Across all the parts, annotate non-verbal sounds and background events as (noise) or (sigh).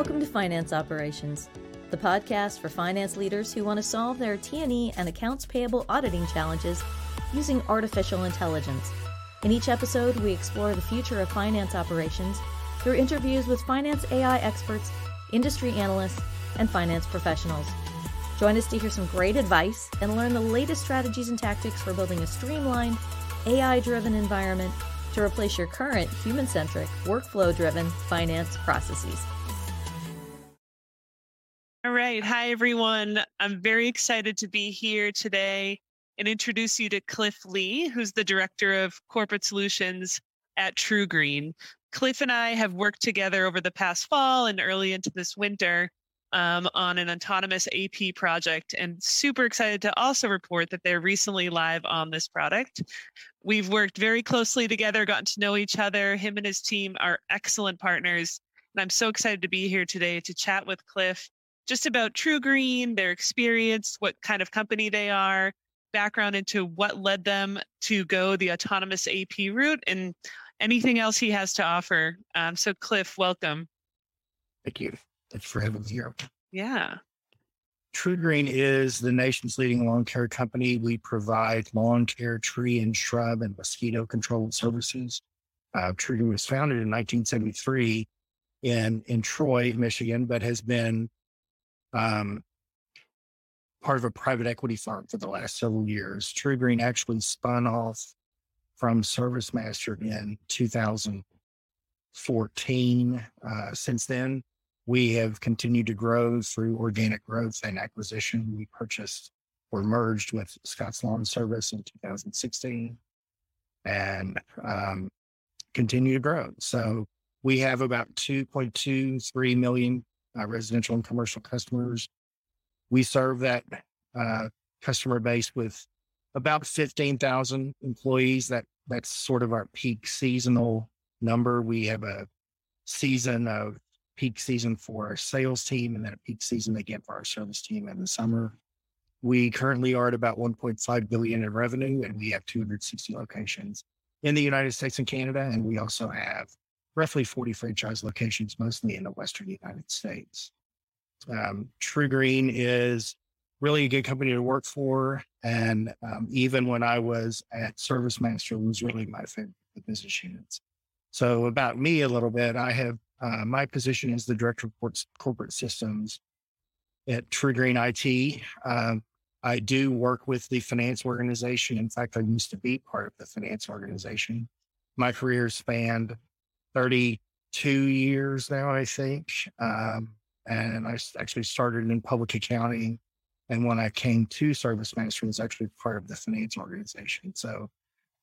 Welcome to Finance Operations, the podcast for finance leaders who want to solve their T&E and accounts payable auditing challenges using artificial intelligence. In each episode, we explore the future of finance operations through interviews with finance AI experts, industry analysts, and finance professionals. Join us to hear some great advice and learn the latest strategies and tactics for building a streamlined, AI driven environment to replace your current human centric, workflow driven finance processes. All right. Hi, everyone. I'm very excited to be here today and introduce you to Cliff Lee, who's the Director of Corporate Solutions at TruGreen. Cliff and I have worked together over the past fall and early into this winter um, on an autonomous AP project, and super excited to also report that they're recently live on this product. We've worked very closely together, gotten to know each other. Him and his team are excellent partners. And I'm so excited to be here today to chat with Cliff just about TruGreen, their experience, what kind of company they are, background into what led them to go the autonomous AP route, and anything else he has to offer. Um, so, Cliff, welcome. Thank you. Thanks for having me here. Yeah. TruGreen is the nation's leading lawn care company. We provide lawn care, tree and shrub, and mosquito control services. Uh, TruGreen was founded in 1973 in in Troy, Michigan, but has been um, part of a private equity firm for the last several years. TruGreen actually spun off from ServiceMaster in 2014. Uh, since then, we have continued to grow through organic growth and acquisition. We purchased or merged with Scott's Lawn Service in 2016 and um, continue to grow. So we have about 2.23 million uh, residential and commercial customers. We serve that uh, customer base with about 15,000 employees. That that's sort of our peak seasonal number. We have a season of peak season for our sales team and then a peak season again for our service team in the summer. We currently are at about 1.5 billion in revenue and we have 260 locations in the United States and Canada. And we also have roughly 40 franchise locations, mostly in the Western United States. Um, TruGreen is really a good company to work for. And um, even when I was at ServiceMaster, it was really my favorite business units. So about me a little bit, I have uh, my position is the director of corporate systems at TruGreen IT. Um, I do work with the finance organization. In fact, I used to be part of the finance organization. My career spanned 32 years now, I think. Um, and I actually started in public accounting. And when I came to ServiceMaster, was actually part of the finance organization. So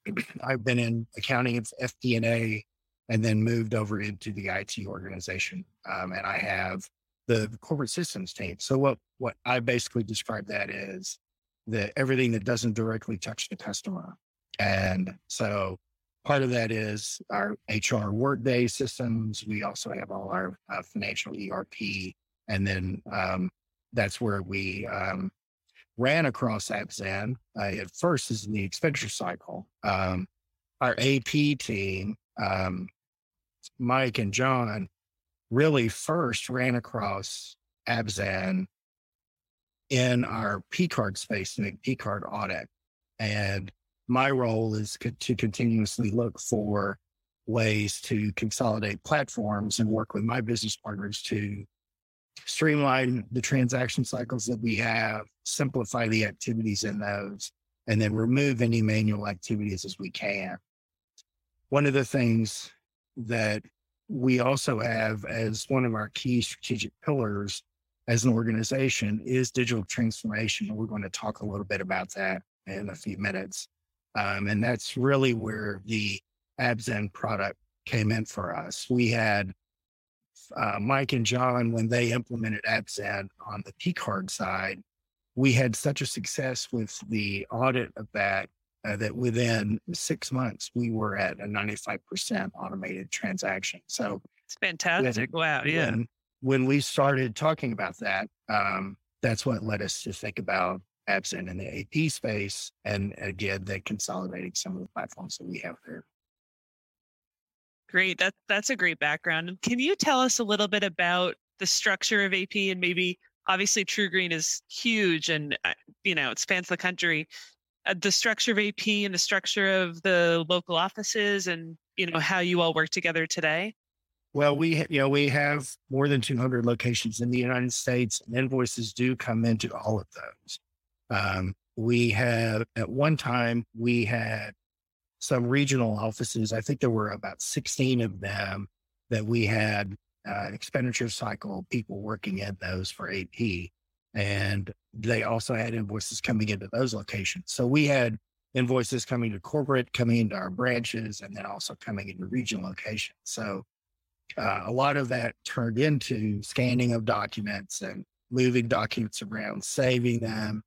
(clears throat) I've been in accounting of FP&A and then moved over into the IT organization. Um, and I have the corporate systems team. So what what I basically describe that is the everything that doesn't directly touch the customer. And so part of that is our HR workday systems. We also have all our uh, financial ERP, and then um, that's where we um, ran across AppZen uh, at first is in the expenditure cycle. Um, our AP team um, Mike and John really first ran across AppZen in our P card space make P card audit. And my role is co- to continuously look for ways to consolidate platforms and work with my business partners to streamline the transaction cycles that we have, simplify the activities in those, and then remove any manual activities as we can. One of the things that we also have as one of our key strategic pillars as an organization is digital transformation. We're going to talk a little bit about that in a few minutes. Um, and that's really where the AppZen product came in for us. We had uh, Mike and John, when they implemented AppZen on the P card side, we had such a success with the audit of that uh, that within six months we were at a 95% automated transaction. So it's fantastic. When, wow. Yeah. When, when, we started talking about that, um, that's what led us to think about AppZen in the AP space. And again, they're consolidating some of the platforms that we have there. Great. That, that's a great background. Can you tell us a little bit about the structure of AP and maybe obviously TruGreen is huge and uh, you know it spans the country. Uh, the structure of AP and the structure of the local offices and you know how you all work together today. Well, we you know we have more than 200 locations in the United States, and invoices do come into all of those. Um, we have at one time we had some regional offices. I think there were about 16 of them that we had uh, expenditure cycle people working in those for AP. And they also had invoices coming into those locations. So we had invoices coming to corporate, coming into our branches, and then also coming into regional locations. So uh, a lot of that turned into scanning of documents and moving documents around, saving them.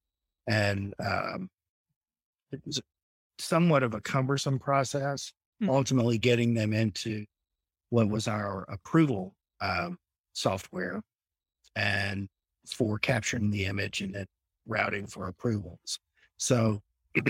And um, it was somewhat of a cumbersome process, mm-hmm. ultimately getting them into what was our approval um, software and for capturing the image and then routing for approvals. So, (clears throat)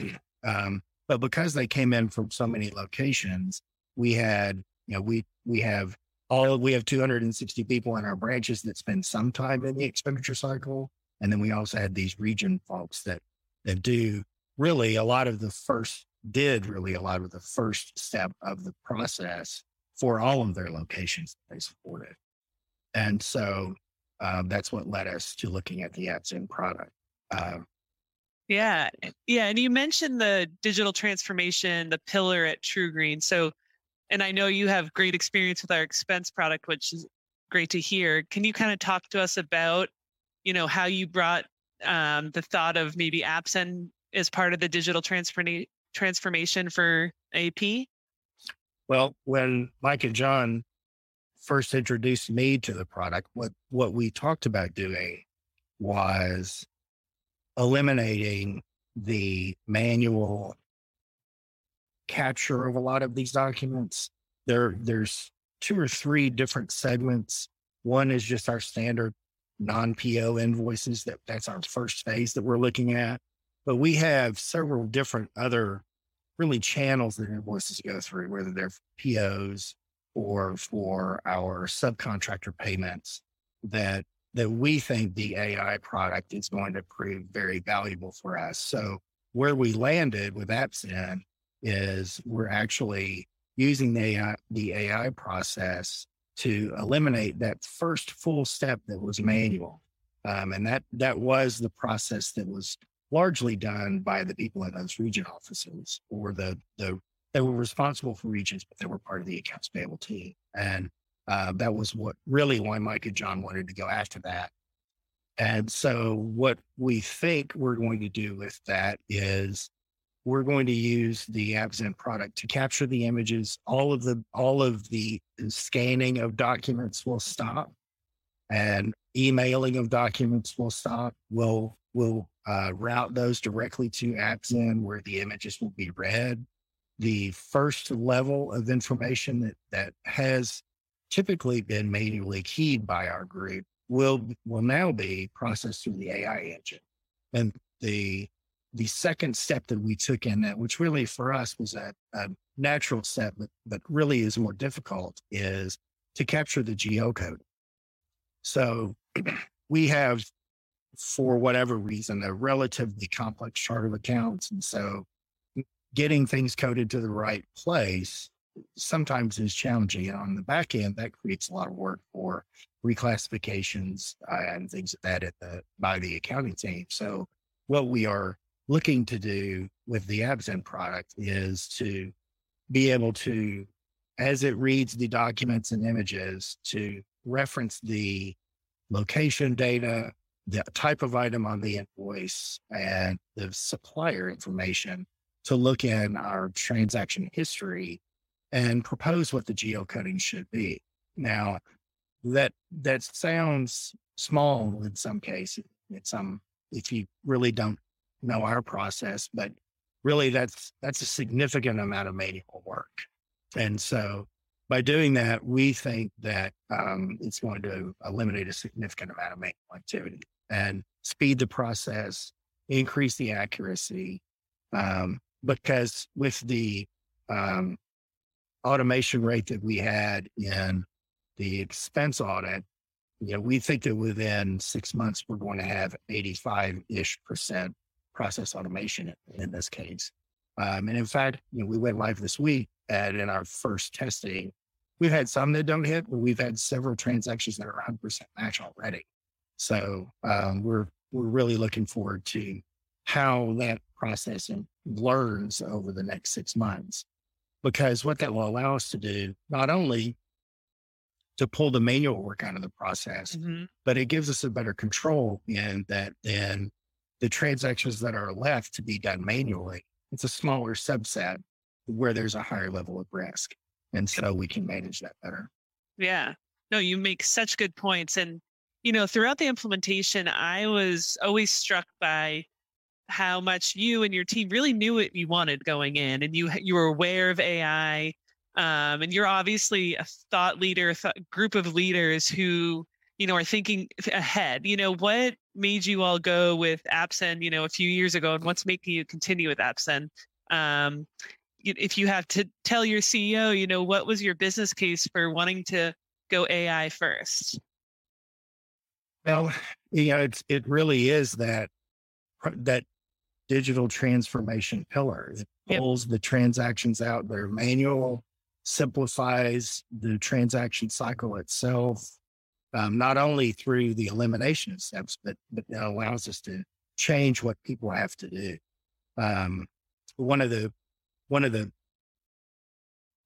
um, but because they came in from so many locations, we had, you know, we, we have all, we have 260 people in our branches that spend some time in the expenditure cycle. And then we also had these region folks that, that do really a lot of the first, did really a lot of the first step of the process for all of their locations they supported. And so um, that's what led us to looking at the AppZen product. Um, yeah. Yeah. And you mentioned the digital transformation, the pillar at TruGreen. So, and I know you have great experience with our expense product, which is great to hear. Can you kind of talk to us about, you know, how you brought um, the thought of maybe AppZen as part of the digital transforma- transformation for AP? Well, when Mike and John first introduced me to the product, what what we talked about doing was eliminating the manual capture of a lot of these documents. There, there's two or three different segments. One is just our standard non-PO invoices. That that's our first phase that we're looking at. But we have several different other really channels that invoices go through, whether they're POs or for our subcontractor payments that that we think the AI product is going to prove very valuable for us. So where we landed with AppZen is we're actually using the AI, the AI process to eliminate that first full step that was manual. Um, and that that was the process that was largely done by the people in those region offices or the the they were responsible for regions, but they were part of the accounts payable team. And uh, that was what really why Mike and John wanted to go after that. And so what we think we're going to do with that is we're going to use the AppZen product to capture the images. All of the all of the scanning of documents will stop and emailing of documents will stop. We'll we'll uh, route those directly to AppZen where the images will be read. The first level of information that, that has typically been manually keyed by our group will will now be processed through the AI engine. And the the second step that we took in that, which really for us was a, a natural step, but, but really is more difficult, is to capture the geocode. So (clears throat) we have for whatever reason, a relatively complex chart of accounts. And so getting things coded to the right place sometimes is challenging. And on the back end, that creates a lot of work for reclassifications uh, and things like that at the, by the accounting team. So what we are looking to do with the AppZen product is to be able to, as it reads the documents and images, to reference the location data, the type of item on the invoice and the supplier information to look in our transaction history and propose what the geocoding should be. Now, that that sounds small in some cases. It's some if you really don't know our process, but really that's that's a significant amount of manual work. And so by doing that, we think that um, it's going to eliminate a significant amount of manual activity and speed the process, increase the accuracy. Um, because with the um, automation rate that we had in the expense audit, you know, we think that within six months, we're going to have 85 ish percent process automation in, this case. Um, and in fact, you know, we went live this week and in our first testing, we've had some that don't hit, but we've had several transactions that are 100% match already. So um, we're we're really looking forward to how that processing learns over the next six months, because what that will allow us to do not only to pull the manual work out of the process, mm-hmm. but it gives us a better control in that then the transactions that are left to be done manually, it's a smaller subset where there's a higher level of risk. And so we can manage that better. Yeah. No, you make such good points. And, you know, throughout the implementation, I was always struck by how much you and your team really knew what you wanted going in and you you were aware of AI um, and you're obviously a thought leader, a th- group of leaders who, you know, are thinking ahead. You know, what made you all go with AppZen, you know, a few years ago, and what's making you continue with AppZen? Um, if you have to tell your CEO, you know, what was your business case for wanting to go AI first? Well, you know, it's it really is that that digital transformation pillar. It pulls yep. the transactions out that are manual simplifies the transaction cycle itself, um, not only through the elimination of steps, but, but it allows us to change what people have to do. Um, one of the, one of the,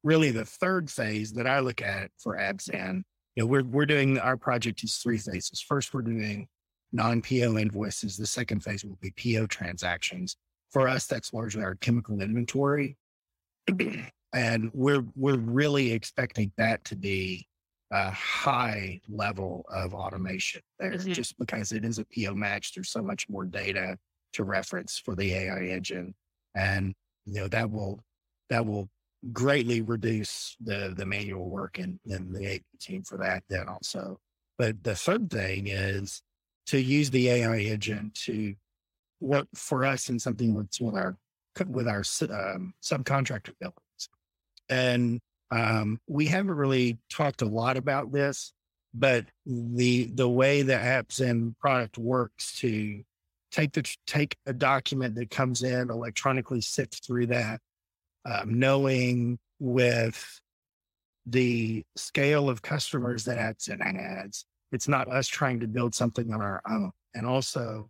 really the third phase that I look at for AppZen, you know, we're, we're doing our project is three phases. First, we're doing non-PO invoices. The second phase will be PO transactions. For us, that's largely our chemical inventory. (clears throat) and we're we're really expecting that to be a high level of automation there mm-hmm. just because it is a PO match. There's so much more data to reference for the AI engine. And you know, that will that will greatly reduce the the manual work in, in the AP team for that then also. But the third thing is to use the AI engine to work for us in something with, with our with our um, subcontractor bill and um, we haven't really talked a lot about this, but the the way the AppZen product works to take the take a document that comes in electronically, sift through that, um, knowing with the scale of customers that AppZen has, it's not us trying to build something on our own, and also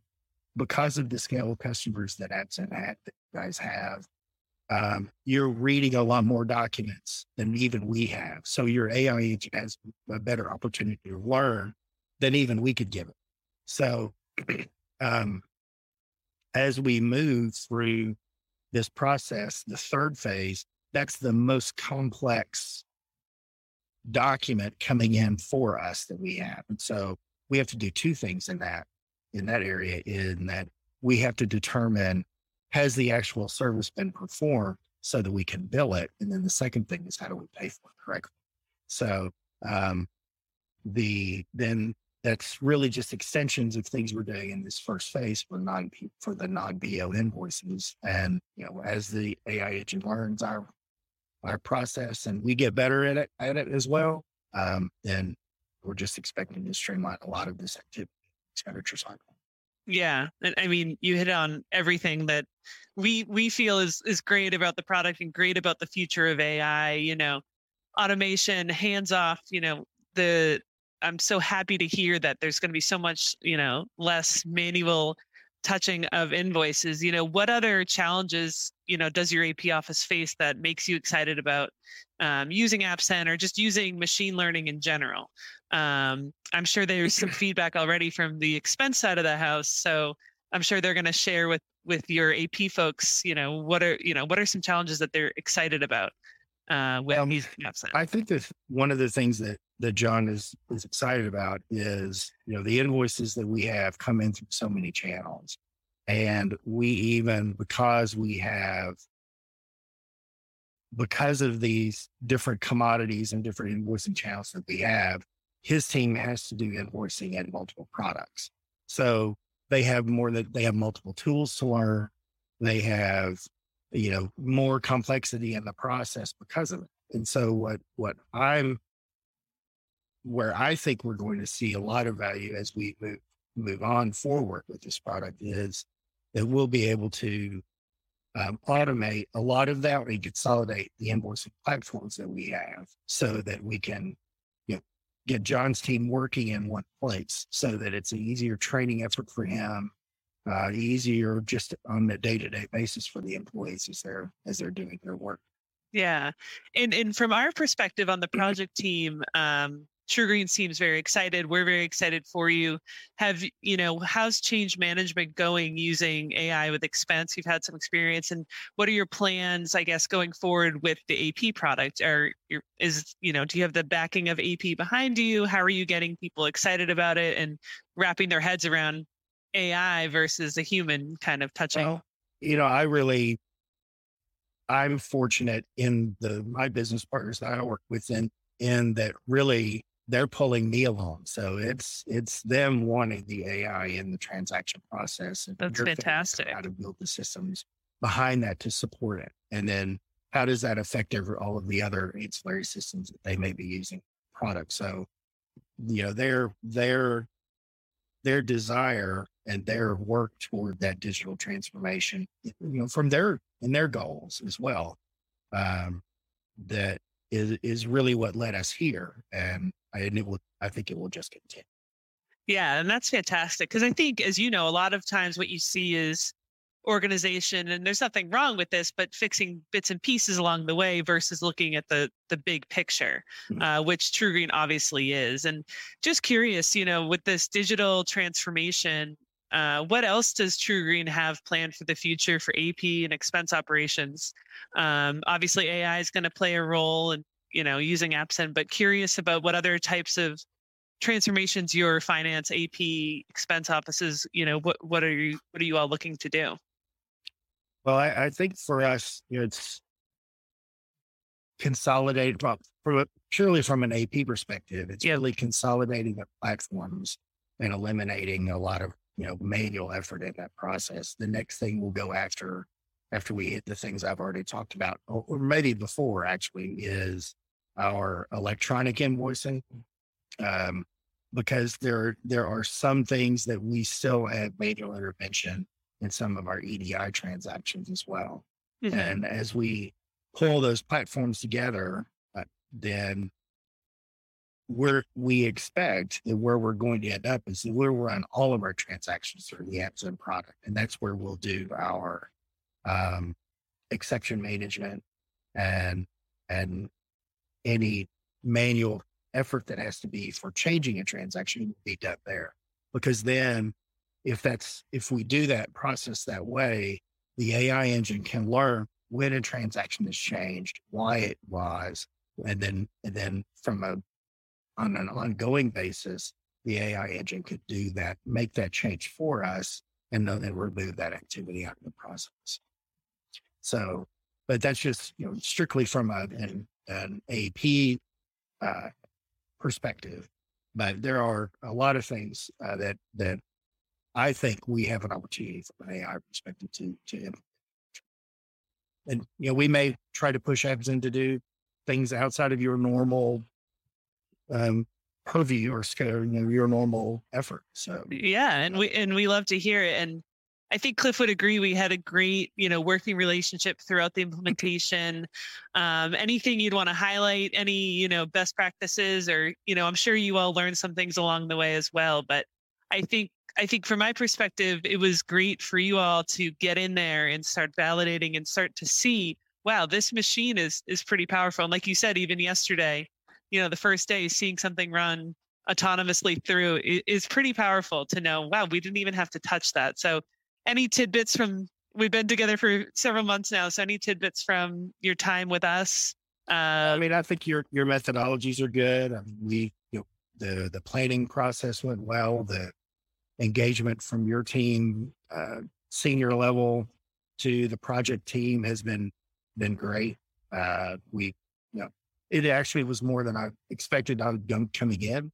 because of the scale of customers that AppZen had, that guys have, um, you're reading a lot more documents than even we have. So your AI agent has a better opportunity to learn than even we could give it. So (clears throat) um, as we move through this process, the third phase, that's the most complex document coming in for us that we have. And so we have to do two things in that in that area in that we have to determine has the actual service been performed so that we can bill it? And then the second thing is how do we pay for it correctly? So um, the then that's really just extensions of things we're doing in this first phase for non for the non PO invoices. And you know, as the AI agent learns our our process and we get better at it at it as well, um, then we're just expecting to streamline a lot of this activity expenditure cycle. Yeah, I mean, you hit on everything that we we feel is is great about the product and great about the future of AI. You know, automation, hands off. You know, the I'm so happy to hear that there's going to be so much you know less manual touching of invoices you know what other challenges you know does your ap office face that makes you excited about um, using AppZen or just using machine learning in general? Um, i'm sure there's some (laughs) feedback already from the expense side of the house so i'm sure they're going to share with with your ap folks you know what are you know what are some challenges that they're excited about uh, with um, AppZen i think that one of the things that that John is is excited about is you know the invoices that we have come in through so many channels, and we even because we have because of these different commodities and different invoicing channels that we have, his team has to do invoicing and multiple products. So they have more that they have multiple tools to learn. They have, you know, more complexity in the process because of it. And so what what I'm where I think we're going to see a lot of value as we move move on forward with this product is that we'll be able to um, automate a lot of that and consolidate the invoicing platforms that we have so that we can you know, get John's team working in one place so that it's an easier training effort for him, uh, easier just on a day to day basis for the employees as they're as they're doing their work. Yeah, and and from our perspective on the (laughs) project team, um, TruGreen seems very excited. We're very excited for you. Have you know how's change management going using AI with expense? You've had some experience, and what are your plans? I guess going forward with the AP product, or is you know do you have the backing of AP behind you? How are you getting people excited about it and wrapping their heads around AI versus a human kind of touching? Well, you know, I really, I'm fortunate in the my business partners that I work with in in that really they're pulling me along. So it's it's them wanting the AI in the transaction process. And That's fantastic. How to build the systems behind that to support it, and then how does that affect every, all of the other ancillary systems that they may be using products? So you know their their their desire and their work toward that digital transformation, you know, from their and their goals as well. Um, that is is really what led us here, and and it will. I think it will just continue. Yeah, and that's fantastic because I think, as you know, a lot of times what you see is organization, and there's nothing wrong with this, but fixing bits and pieces along the way versus looking at the the big picture, mm-hmm. uh, which TruGreen obviously is. And just curious, you know, with this digital transformation, uh, what else does TruGreen have planned for the future for AP and expense operations? Um, obviously, AI is going to play a role in you know using AppZen, but curious about what other types of transformations your finance AP expense offices. You know, what what are you what are you all looking to do? Well, I, I think for us, it's consolidated well, from purely from an AP perspective. It's really consolidating the platforms and eliminating a lot of you know, manual effort in that process. The next thing we'll go after, after we hit the things I've already talked about, or, or maybe before actually, is our electronic invoicing. Um, because there there are some things that we still have manual intervention in some of our EDI transactions as well. Mm-hmm. And as we pull those platforms together, uh, then where we expect that where we're going to end up is that we'll run all of our transactions through the AppZen product. And that's where we'll do our um, exception management and and any manual effort that has to be for changing a transaction will be done there. Because then if that's if we do that process that way, the AI engine can learn when a transaction is changed, why it was, and then and then from a on an ongoing basis, the AI engine could do that, make that change for us, and then remove that activity out of the process. So, but that's just you know strictly from a, an, an AP uh, perspective. But there are a lot of things uh, that that I think we have an opportunity from an AI perspective to to implement. And you know, we may try to push apps to do things outside of your normal um, purview or you know, your normal effort. So yeah, and we and we love to hear it. And I think Cliff would agree. We had a great, you know, working relationship throughout the implementation. Um, anything you'd want to highlight? Any, you know, best practices, or you know, I'm sure you all learned some things along the way as well. But I think I think from my perspective, it was great for you all to get in there and start validating and start to see, wow, this machine is is pretty powerful. And like you said, even yesterday, you know the first day seeing something run autonomously through is pretty powerful to know wow we didn't even have to touch that. So any tidbits from we've been together for several months now so any tidbits from your time with us? Uh, i mean i think your your methodologies are good. I mean, we you know, the the planning process went well the engagement from your team uh, senior level to the project team has been been great. Uh, we it actually was more than I expected on coming in.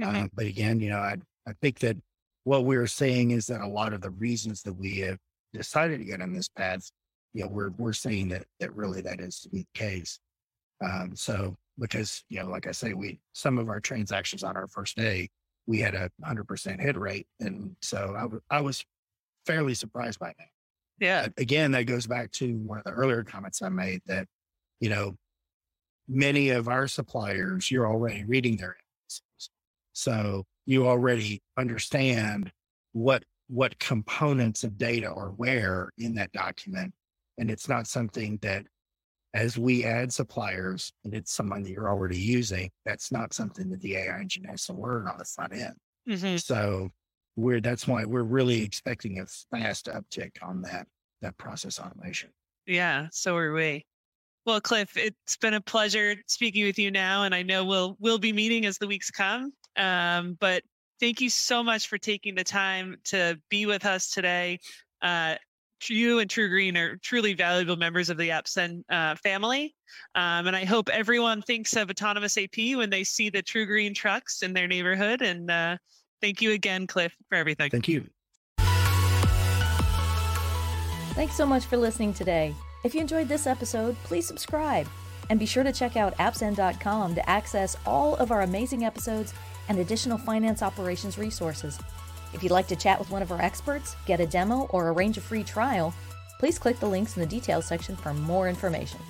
Okay. Uh, but again, you know, I, I think that what we're saying is that a lot of the reasons that we have decided to get on this path, you know, we're, we're saying that, that really that is the case. Um, so because, you know, like I say, we, some of our transactions on our first day, we had a hundred percent hit rate. And so I, w- I was fairly surprised by that. Yeah. But again, that goes back to one of the earlier comments I made that, you know, many of our suppliers, you're already reading their invoices. So you already understand what what components of data are where in that document. And it's not something that as we add suppliers and it's someone that you're already using, that's not something that the AI engine has to learn on the front end. hmm So we're that's why we're really expecting a fast uptick on that that process automation. Yeah. So are we. Well, Cliff, it's been a pleasure speaking with you now, and I know we'll we'll be meeting as the weeks come. Um, but thank you so much for taking the time to be with us today. Uh, you and TruGreen are truly valuable members of the AppZen uh, family. Um, and I hope everyone thinks of autonomous AP when they see the TruGreen trucks in their neighborhood. And uh, thank you again, Cliff, for everything. Thank you. Thanks so much for listening today. If you enjoyed this episode, please subscribe. And be sure to check out appzen.com to access all of our amazing episodes and additional finance operations resources. If you'd like to chat with one of our experts, get a demo, or arrange a free trial, please click the links in the details section for more information.